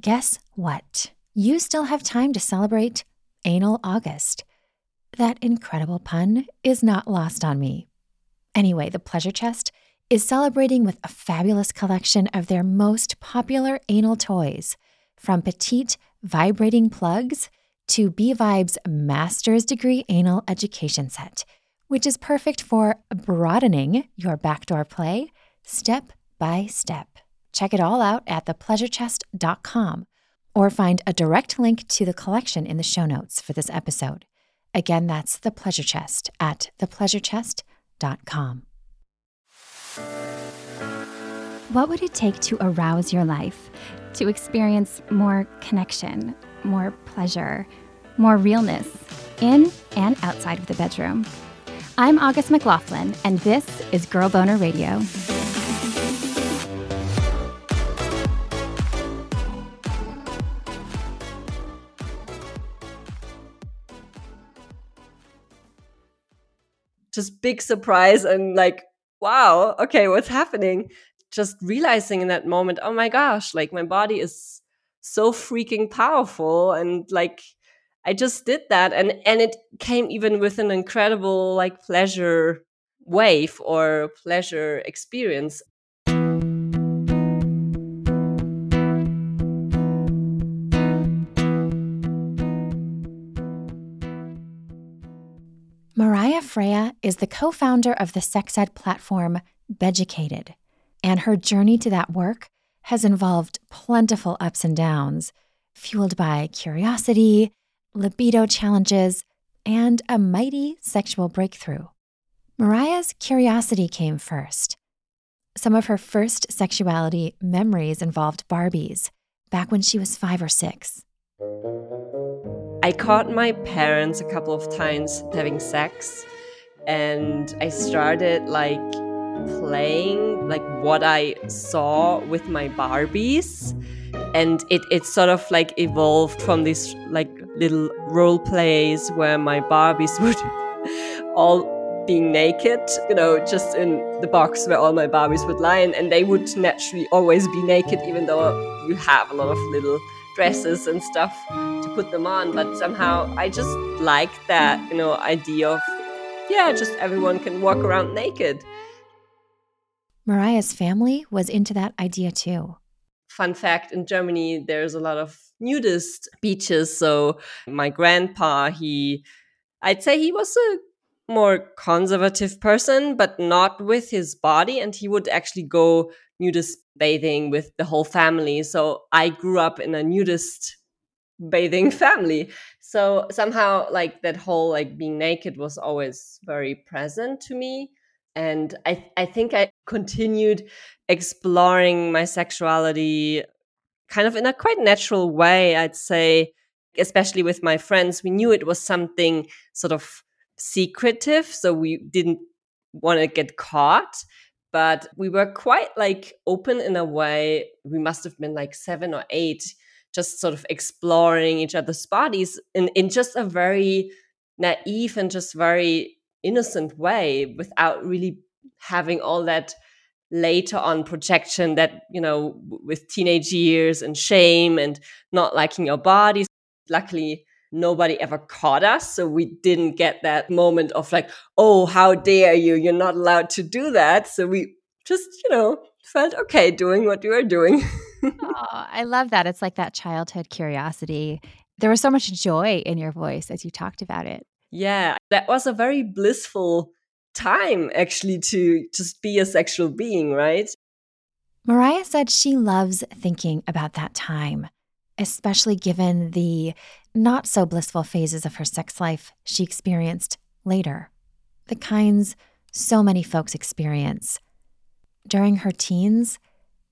guess what? You still have time to celebrate Anal August. That incredible pun is not lost on me. Anyway, the Pleasure Chest is celebrating with a fabulous collection of their most popular anal toys, from petite vibrating plugs to B Vibe's master's degree anal education set, which is perfect for broadening your backdoor play step by step. Check it all out at thepleasurechest.com or find a direct link to the collection in the show notes for this episode. Again, that's the Pleasure Chest at thepleasurechest.com. What would it take to arouse your life, to experience more connection, more pleasure, more realness in and outside of the bedroom? I'm August McLaughlin, and this is Girl Boner Radio. Just big surprise and like, wow, okay, what's happening? Just realizing in that moment, oh my gosh, like my body is so freaking powerful and like I just did that and and it came even with an incredible like pleasure wave or pleasure experience. Freya is the co founder of the sex ed platform Beducated, and her journey to that work has involved plentiful ups and downs, fueled by curiosity, libido challenges, and a mighty sexual breakthrough. Mariah's curiosity came first. Some of her first sexuality memories involved Barbies, back when she was five or six. I caught my parents a couple of times having sex, and I started like playing like what I saw with my Barbies. And it, it sort of like evolved from these like little role plays where my Barbies would all being naked, you know, just in the box where all my Barbies would lie, and, and they would naturally always be naked, even though you have a lot of little dresses and stuff to put them on. But somehow I just like that, you know, idea of, yeah, just everyone can walk around naked. Mariah's family was into that idea too. Fun fact in Germany, there's a lot of nudist beaches. So my grandpa, he, I'd say he was a more conservative person, but not with his body. And he would actually go nudist bathing with the whole family. So I grew up in a nudist bathing family. So somehow like that whole like being naked was always very present to me. And I I think I continued exploring my sexuality kind of in a quite natural way, I'd say, especially with my friends. We knew it was something sort of secretive, so we didn't want to get caught but we were quite like open in a way. We must have been like seven or eight, just sort of exploring each other's bodies in, in just a very naive and just very innocent way without really having all that later on projection that, you know, with teenage years and shame and not liking your bodies. Luckily, nobody ever caught us. So we didn't get that moment of like, oh, how dare you? You're not allowed to do that. So we just, you know, felt okay doing what you were doing. oh, I love that. It's like that childhood curiosity. There was so much joy in your voice as you talked about it. Yeah, that was a very blissful time actually to just be a sexual being, right? Mariah said she loves thinking about that time especially given the not so blissful phases of her sex life she experienced later, the kinds so many folks experience. During her teens,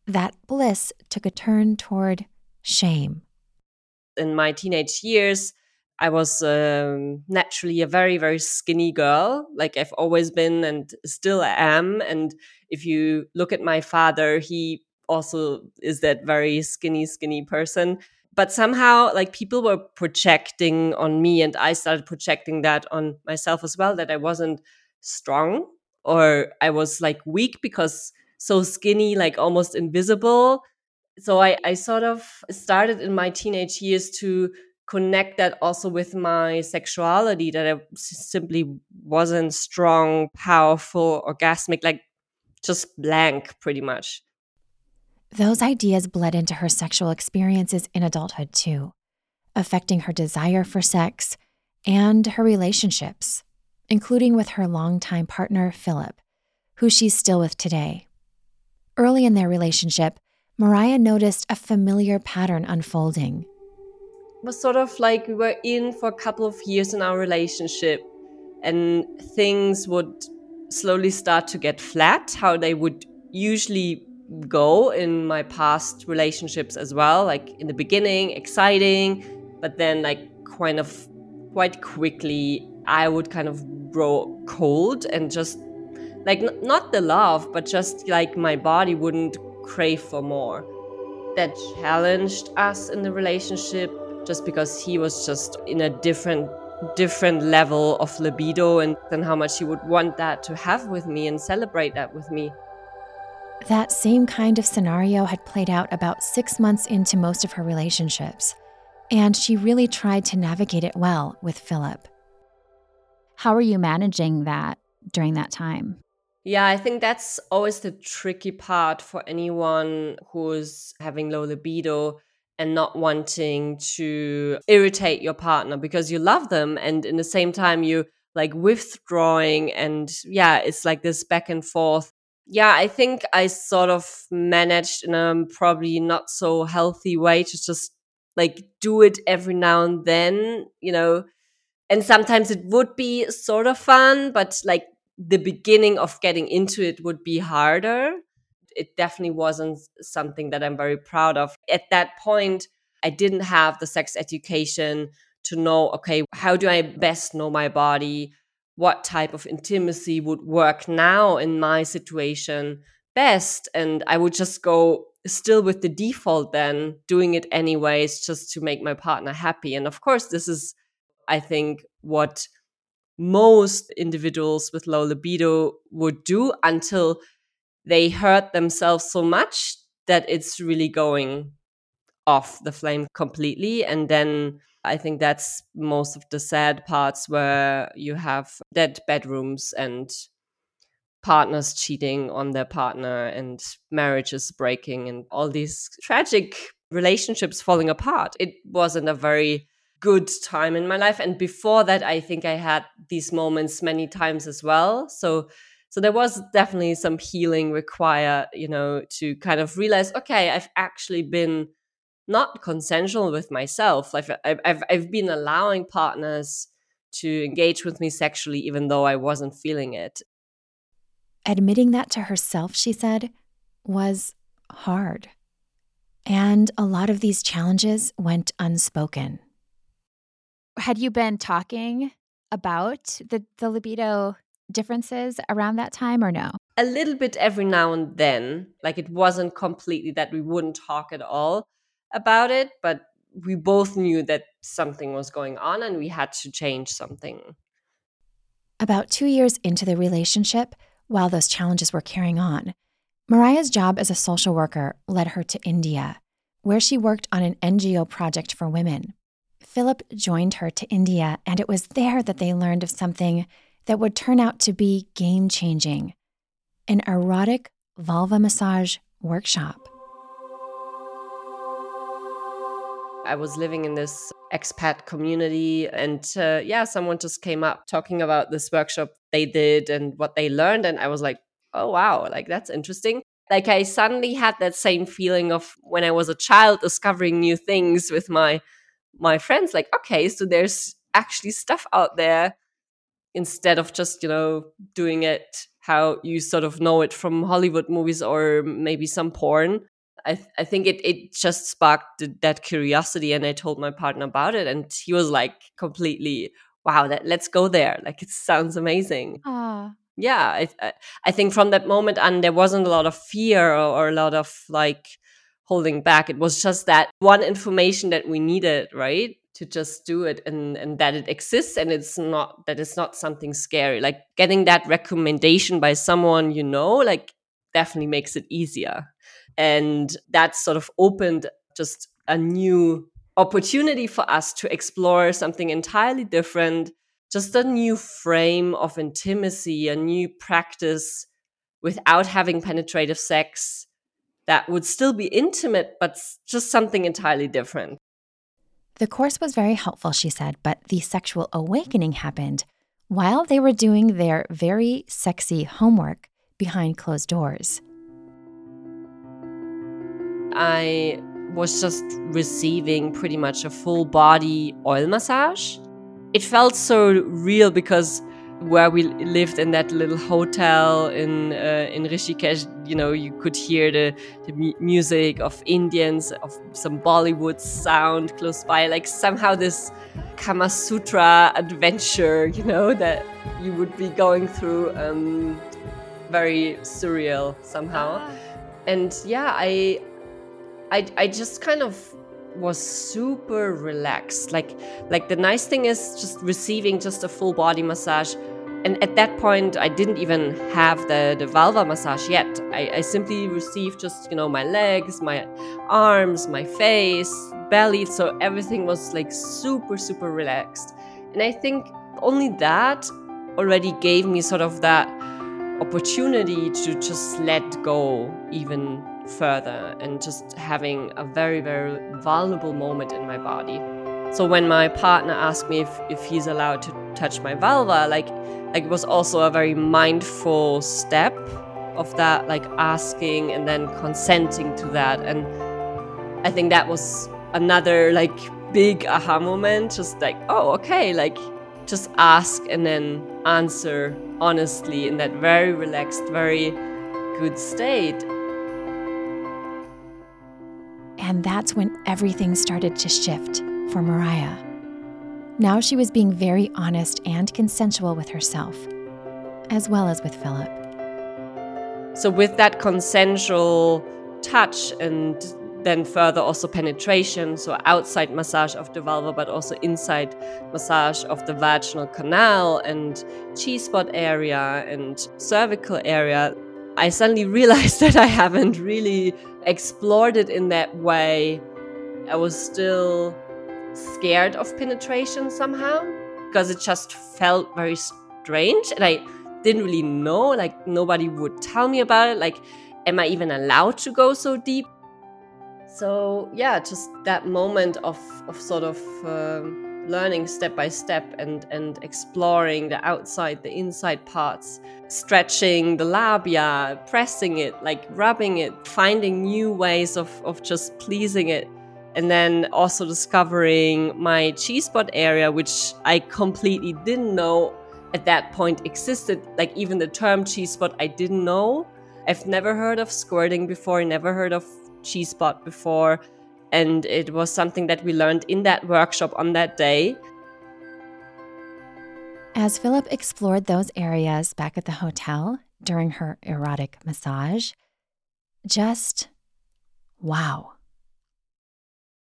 that bliss took a turn toward shame. In my teenage years, I was um, naturally a very, very skinny girl, like I've always been and still am. And if you look at my father, he also is that very skinny, skinny person but somehow like people were projecting on me and i started projecting that on myself as well that i wasn't strong or i was like weak because so skinny like almost invisible So I, I sort of started in my teenage years to connect that also with my sexuality that I simply wasn't strong, powerful, orgasmic, like just blank pretty much. Those ideas bled into her sexual experiences in adulthood too, affecting her desire for sex and her relationships, including with her longtime partner, Philip, who she's still with today. Early in their relationship, Mariah noticed a familiar pattern unfolding. It was sort of like we were in for a couple of years in our relationship, and things would slowly start to get flat, how they would usually go in my past relationships as well. Like in the beginning, exciting, but then, like, kind of quite quickly, I would kind of grow cold and just like n- not the love, but just like my body wouldn't crave for more. That challenged us in the relationship just because he was just in a different different level of libido and, and how much he would want that to have with me and celebrate that with me. That same kind of scenario had played out about six months into most of her relationships, and she really tried to navigate it well with Philip. How are you managing that during that time? Yeah, I think that's always the tricky part for anyone who's having low libido and not wanting to irritate your partner because you love them and in the same time you like withdrawing and yeah it's like this back and forth. Yeah i think i sort of managed in a probably not so healthy way to just like do it every now and then you know and sometimes it would be sort of fun but like the beginning of getting into it would be harder it definitely wasn't something that I'm very proud of. At that point, I didn't have the sex education to know, okay, how do I best know my body? What type of intimacy would work now in my situation best? And I would just go still with the default then, doing it anyways, just to make my partner happy. And of course, this is, I think, what most individuals with low libido would do until they hurt themselves so much that it's really going off the flame completely. And then I think that's most of the sad parts where you have dead bedrooms and partners cheating on their partner and marriages breaking and all these tragic relationships falling apart. It wasn't a very good time in my life. And before that, I think I had these moments many times as well. So so there was definitely some healing required you know to kind of realize okay i've actually been not consensual with myself like i've, I've, I've been allowing partners to engage with me sexually even though i wasn't feeling it admitting that to herself she said was hard and a lot of these challenges went unspoken had you been talking about the, the libido differences around that time or no? A little bit every now and then. Like it wasn't completely that we wouldn't talk at all about it, but we both knew that something was going on and we had to change something. About two years into the relationship, while those challenges were carrying on, Mariah's job as a social worker led her to India, where she worked on an NGO project for women. Philip joined her to India, and it was there that they learned of something that would turn out to be game changing an erotic vulva massage workshop. I was living in this expat community, and uh, yeah, someone just came up talking about this workshop they did and what they learned. And I was like, oh, wow, like that's interesting. Like, I suddenly had that same feeling of when I was a child discovering new things with my my friends like okay so there's actually stuff out there instead of just you know doing it how you sort of know it from Hollywood movies or maybe some porn. I, th- I think it, it just sparked that curiosity and I told my partner about it and he was like completely wow that let's go there like it sounds amazing Aww. yeah I, I think from that moment on there wasn't a lot of fear or, or a lot of like holding back. It was just that one information that we needed right to just do it and and that it exists and it's not that it's not something scary. Like getting that recommendation by someone you know like definitely makes it easier. And that sort of opened just a new opportunity for us to explore something entirely different, just a new frame of intimacy, a new practice without having penetrative sex that would still be intimate, but just something entirely different. The course was very helpful, she said, but the sexual awakening happened while they were doing their very sexy homework behind closed doors. I was just receiving pretty much a full body oil massage. It felt so real because where we lived in that little hotel in uh, in Rishikesh, you know, you could hear the, the mu music of Indians, of some Bollywood sound close by. Like somehow this Kama Sutra adventure, you know, that you would be going through, um, very surreal somehow. Ah. And yeah, I, I, I just kind of was super relaxed. Like like the nice thing is just receiving just a full body massage. And at that point, I didn't even have the, the vulva massage yet. I, I simply received just, you know, my legs, my arms, my face, belly. So everything was like super, super relaxed. And I think only that already gave me sort of that opportunity to just let go even further and just having a very, very vulnerable moment in my body. So when my partner asked me if, if he's allowed to touch my vulva, like, like it was also a very mindful step of that, like asking and then consenting to that. And I think that was another like big aha moment, just like, oh, okay, like just ask and then answer honestly in that very relaxed, very good state. And that's when everything started to shift for Mariah. Now she was being very honest and consensual with herself, as well as with Philip. So, with that consensual touch and then further also penetration, so outside massage of the vulva, but also inside massage of the vaginal canal and G spot area and cervical area, I suddenly realized that I haven't really explored it in that way. I was still scared of penetration somehow because it just felt very strange and I didn't really know, like, nobody would tell me about it. Like, am I even allowed to go so deep? So, yeah, just that moment of, of sort of. Um, learning step by step and and exploring the outside the inside parts stretching the labia pressing it like rubbing it finding new ways of of just pleasing it. And then also discovering my G spot area which i completely didn't know at that point existed. Like even the term G spot i didn't know. I've never heard of squirting before never heard of G spot before and it was something that we learned in that workshop on that day. As Philip explored those areas back at the hotel during her erotic massage, just wow.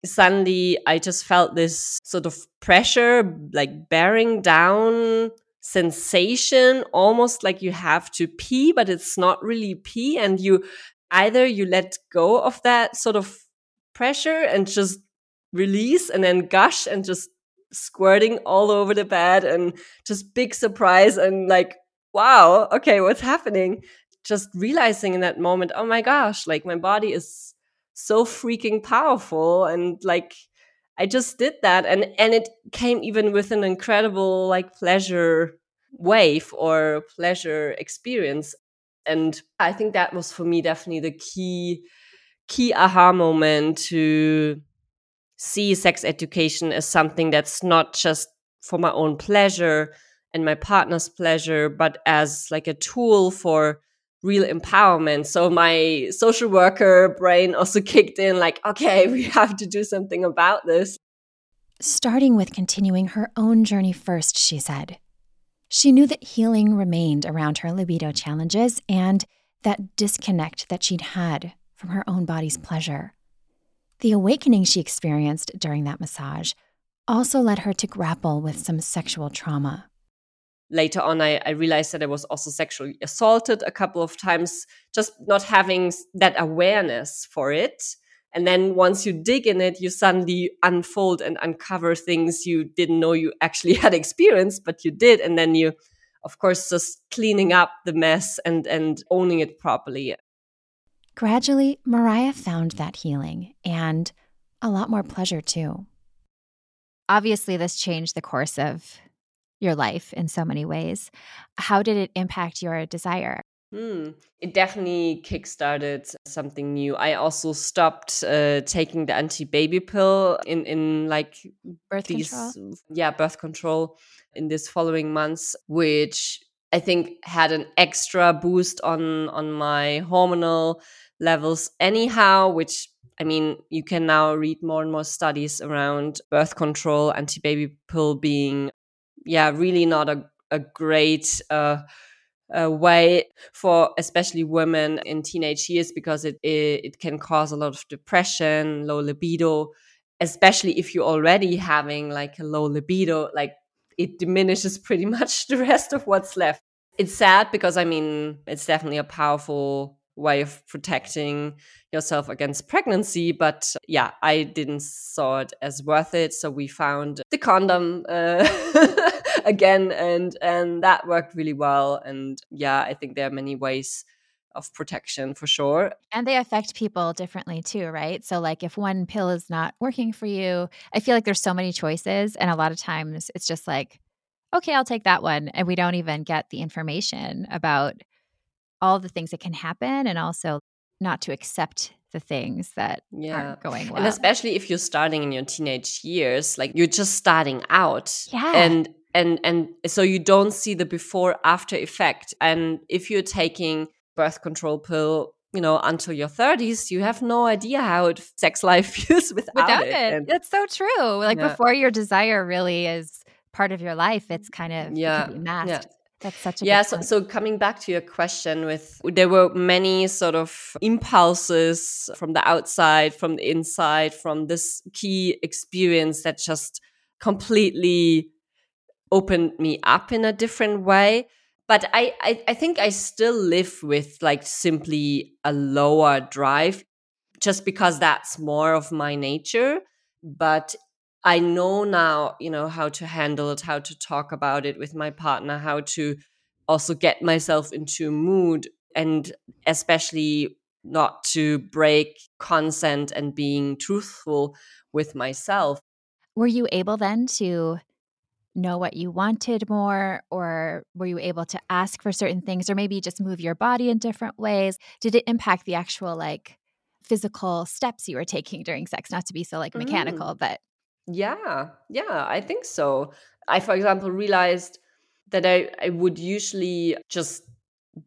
Suddenly, I just felt this sort of pressure, like bearing down sensation, almost like you have to pee, but it's not really pee. And you either you let go of that sort of pressure and just release and then gush and just squirting all over the bed and just big surprise and like wow okay what's happening? Just realizing in that moment oh my gosh like my body is so freaking powerful and like i just did that and and it came even with an incredible like pleasure wave or pleasure experience. And i think that was for me definitely the key key aha moment to see sex education as something that's not just for my own pleasure and my partner's pleasure, but as like a tool for real empowerment. So my social worker brain also kicked in like, okay, we have to do something about this. Starting with continuing her own journey first, she said. She knew that healing remained around her libido challenges and that disconnect that she'd had from her own body's pleasure. The awakening she experienced during that massage also led her to grapple with some sexual trauma. later on I, I realized that I was also sexually assaulted a couple of times, just not having that awareness for it. And then once you dig in it, you suddenly unfold and uncover things you didn't know you actually had experienced, but you did. And then you, of course, just cleaning up the mess and, and owning it properly. Gradually, Mariah found that healing and a lot more pleasure too. Obviously, this changed the course of your life in so many ways. How did it impact your desire? Mm, it definitely kickstarted something new. I also stopped uh, taking the anti-baby pill in in like birth these, control. Yeah, birth control in this following months, which I think had an extra boost on on my hormonal levels anyhow, which I mean, you can now read more and more studies around birth control, anti-baby pill being yeah, really not a, a great uh, uh, way for especially women in teenage years because it, it, it can cause a lot of depression, low libido, especially if you're already having like a low libido, like it diminishes pretty much the rest of what's left. It's sad because I mean it's definitely a powerful way of protecting yourself against pregnancy but yeah i didn't saw it as worth it so we found the condom uh, again and and that worked really well and yeah i think there are many ways of protection for sure. And they affect people differently too, right? So, like, if one pill is not working for you, I feel like there's so many choices. And a lot of times it's just like, okay, I'll take that one. And we don't even get the information about all the things that can happen and also not to accept the things that yeah. aren't going well. And especially if you're starting in your teenage years, like you're just starting out. Yeah. And and and so you don't see the before after effect. And if you're taking birth control pill you know, until your 30s, you have no idea how it, sex life feels without, without it. it. And, That's so true. Like yeah. before your desire really is part of your life, it's mm, kind of yeah, masked. Yeah. That's such a yeah. So, so coming back to your question, with there were many sort of impulses from the outside, from the inside, from this key experience that just completely opened me up in a different way. But I, I, I think I still live with like simply a lower drive, just because that's more of my nature. But I know now, you know, how to handle it, how to talk about it with my partner, how to also get myself into mood and especially not to break consent and being truthful with myself. Were you able then to know what you wanted more or were you able to ask for certain things or maybe just move your body in different ways? Did it impact the actual like physical steps you were taking during sex? Not to be so like mechanical, mm. but yeah, yeah, I think so. I, for example, realized that I, I would usually just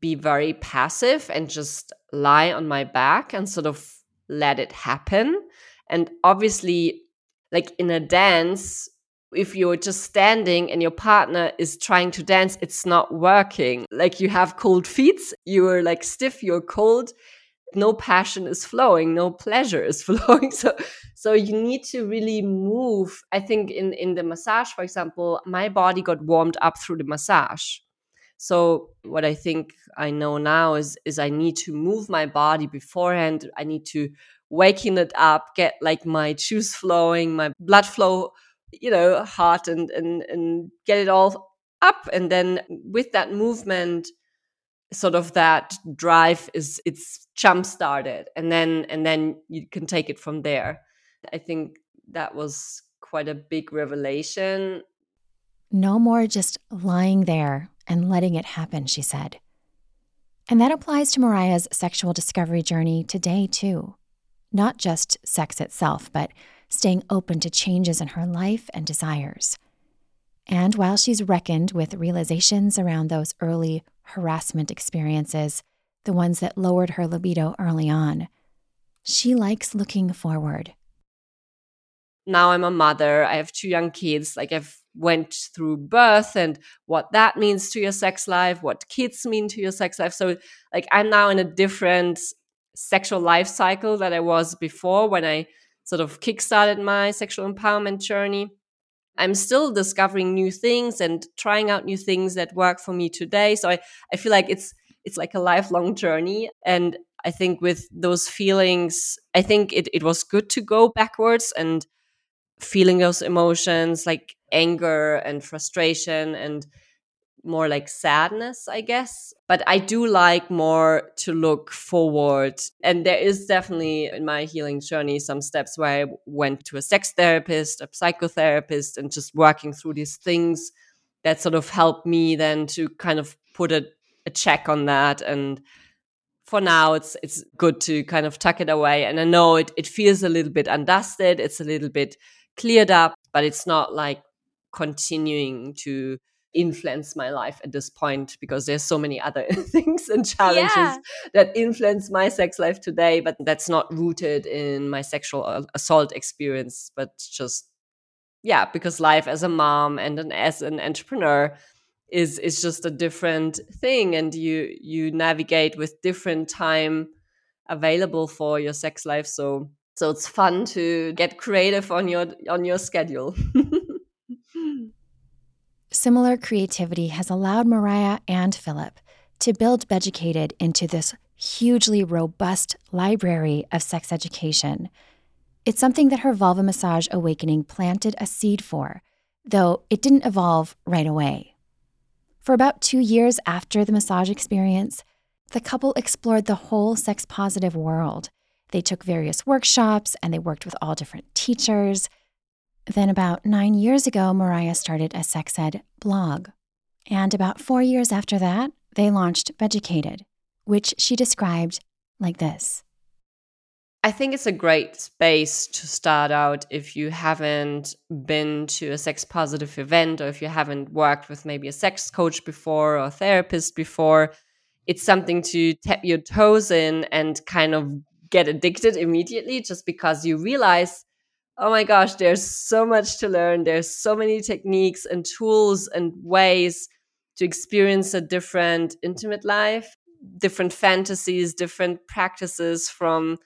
be very passive and just lie on my back and sort of let it happen. And obviously, like in a dance, if you're just standing and your partner is trying to dance, it's not working. Like you have cold feet, you're like stiff, you're cold, no passion is flowing no pleasure is flowing. So so you need to really move. I think in in the massage for example my body got warmed up through the massage. So what i think i know now is is i need to move my body beforehand. I need to waking it up get like my juice flowing my blood flow you know heart and and and get it all up. And then with that movement sort of that drive is it's jump started. And then and then you can take it from there. I think that was quite a big revelation. No more just lying there and letting it happen she said. And that applies to mariah's sexual discovery journey today too. Not just sex itself but staying open to changes in her life and desires and while she's reckoned with realizations around those early harassment experiences, the ones that lowered her libido early on, she likes looking forward. Now I'm a mother, I have two young kids, like I've went through birth and what that means to your sex life, what kids mean to your sex life. So like I'm now in a different sexual life cycle that I was before when I sort of kickstarted my sexual empowerment journey. I'm still discovering new things and trying out new things that work for me today. So I, I feel like it's it's like a lifelong journey. And I think with those feelings, I think it, it was good to go backwards and feeling those emotions like anger and frustration and more like sadness, I guess. But I do like more to look forward. And there is definitely in my healing journey some steps where I went to a sex therapist, a psychotherapist, and just working through these things that sort of helped me then to kind of put a, a check on that. And for now it's it's good to kind of tuck it away. And I know it, it feels a little bit undusted, it's a little bit cleared up, but it's not like continuing to influence my life at this point because there's so many other things and challenges yeah. that influence my sex life today but that's not rooted in my sexual assault experience but just yeah because life as a mom and an, as an entrepreneur is is just a different thing and you you navigate with different time available for your sex life so so it's fun to get creative on your on your schedule Similar creativity has allowed Mariah and Philip to build Beducated into this hugely robust library of sex education. It's something that her vulva massage awakening planted a seed for, though it didn't evolve right away. For about two years after the massage experience, the couple explored the whole sex positive world. They took various workshops and they worked with all different teachers. Then, about nine years ago, Mariah started a sex ed blog. And about four years after that, they launched Beducated, which she described like this. I think it's a great space to start out if you haven't been to a sex positive event or if you haven't worked with maybe a sex coach before or therapist before. It's something to tap your toes in and kind of get addicted immediately just because you realize oh my gosh, there's so much to learn. There's so many techniques and tools and ways to experience a different intimate life, different fantasies, different practices from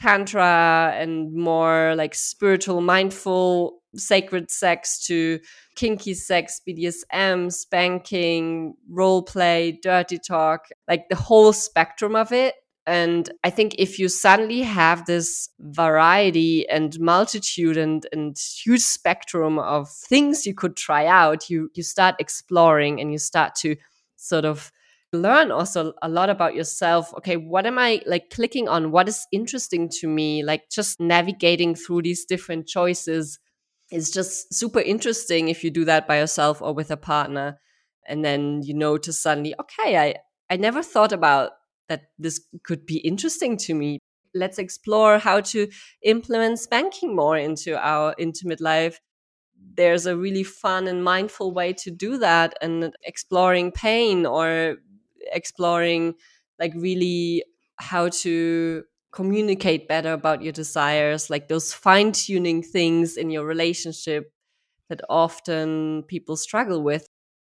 tantra and more like spiritual, mindful, sacred sex to kinky sex, BDSM, spanking, role play, dirty talk, like the whole spectrum of it. And I think if you suddenly have this variety and multitude and, and huge spectrum of things you could try out, you, you start exploring and you start to sort of learn also a lot about yourself. Okay, what am I like clicking on? What is interesting to me? Like just navigating through these different choices is just super interesting if you do that by yourself or with a partner. And then you notice suddenly, okay, I, I never thought about that this could be interesting to me. Let's explore how to implement spanking more into our intimate life. There's a really fun and mindful way to do that, and exploring pain or exploring like really how to communicate better about your desires, like those fine tuning things in your relationship that often people struggle with,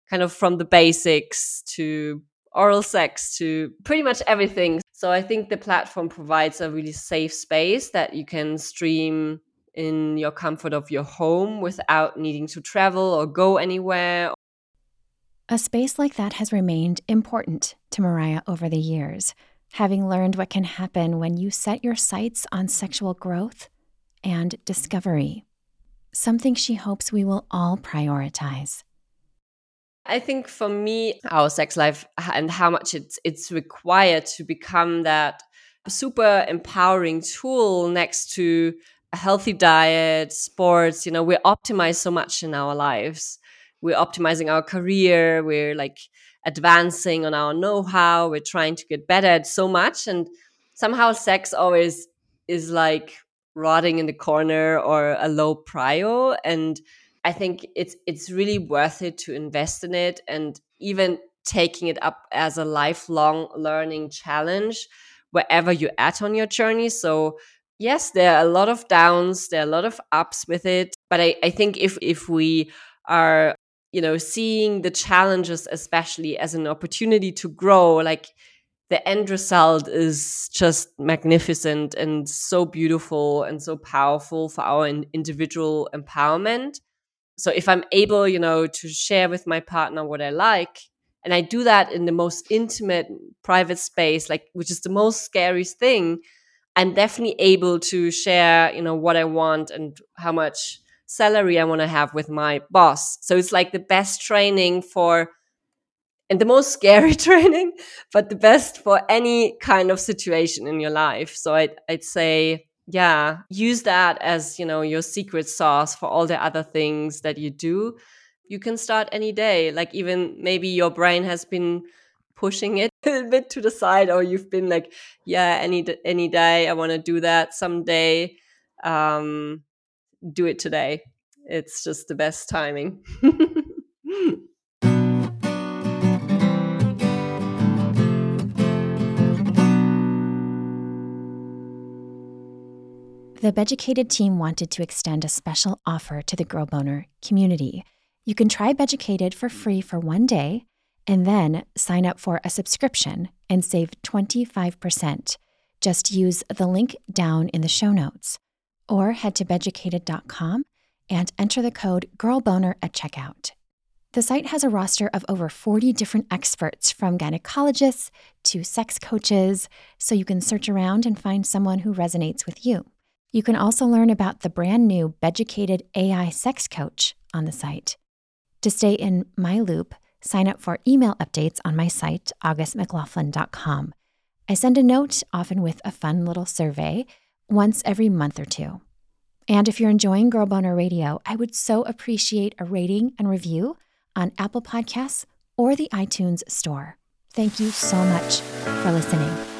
kind of from the basics to oral sex to pretty much everything. So I think the platform provides a really safe space that you can stream in your comfort of your home without needing to travel or go anywhere. A space like that has remained important to Mariah over the years, having learned what can happen when you set your sights on sexual growth and discovery, something she hopes we will all prioritize. I think for me, our sex life and how much it's it's required to become that super empowering tool next to a healthy diet, sports. You know, we optimize so much in our lives. We're optimizing our career. We're like advancing on our know-how. We're trying to get better at so much, and somehow sex always is like rotting in the corner or a low prio and I think it's it's really worth it to invest in it and even taking it up as a lifelong learning challenge wherever you're at on your journey. So yes, there are a lot of downs, there are a lot of ups with it. But I, I think if if we are, you know, seeing the challenges especially as an opportunity to grow, like the end result is just magnificent and so beautiful and so powerful for our individual empowerment So if I'm able, you know, to share with my partner what I like, and I do that in the most intimate, private space, like which is the most scariest thing, I'm definitely able to share, you know, what I want and how much salary I want to have with my boss. So it's like the best training for and the most scary training, but the best for any kind of situation in your life. So I'd, I'd say, yeah, use that as, you know, your secret sauce for all the other things that you do. You can start any day. Like even maybe your brain has been pushing it a bit to the side or you've been like, yeah, any, any day I want to do that someday. Um, do it today. It's just the best timing. The Beducated team wanted to extend a special offer to the Girl Boner community. You can try Beducated for free for one day and then sign up for a subscription and save 25%. Just use the link down in the show notes or head to beducated.com and enter the code GIRLBONER at checkout. The site has a roster of over 40 different experts from gynecologists to sex coaches, so you can search around and find someone who resonates with you. You can also learn about the brand new Beducated AI Sex Coach on the site. To stay in my loop, sign up for email updates on my site, augustmclaughlin.com. I send a note, often with a fun little survey, once every month or two. And if you're enjoying Girl Boner Radio, I would so appreciate a rating and review on Apple Podcasts or the iTunes Store. Thank you so much for listening.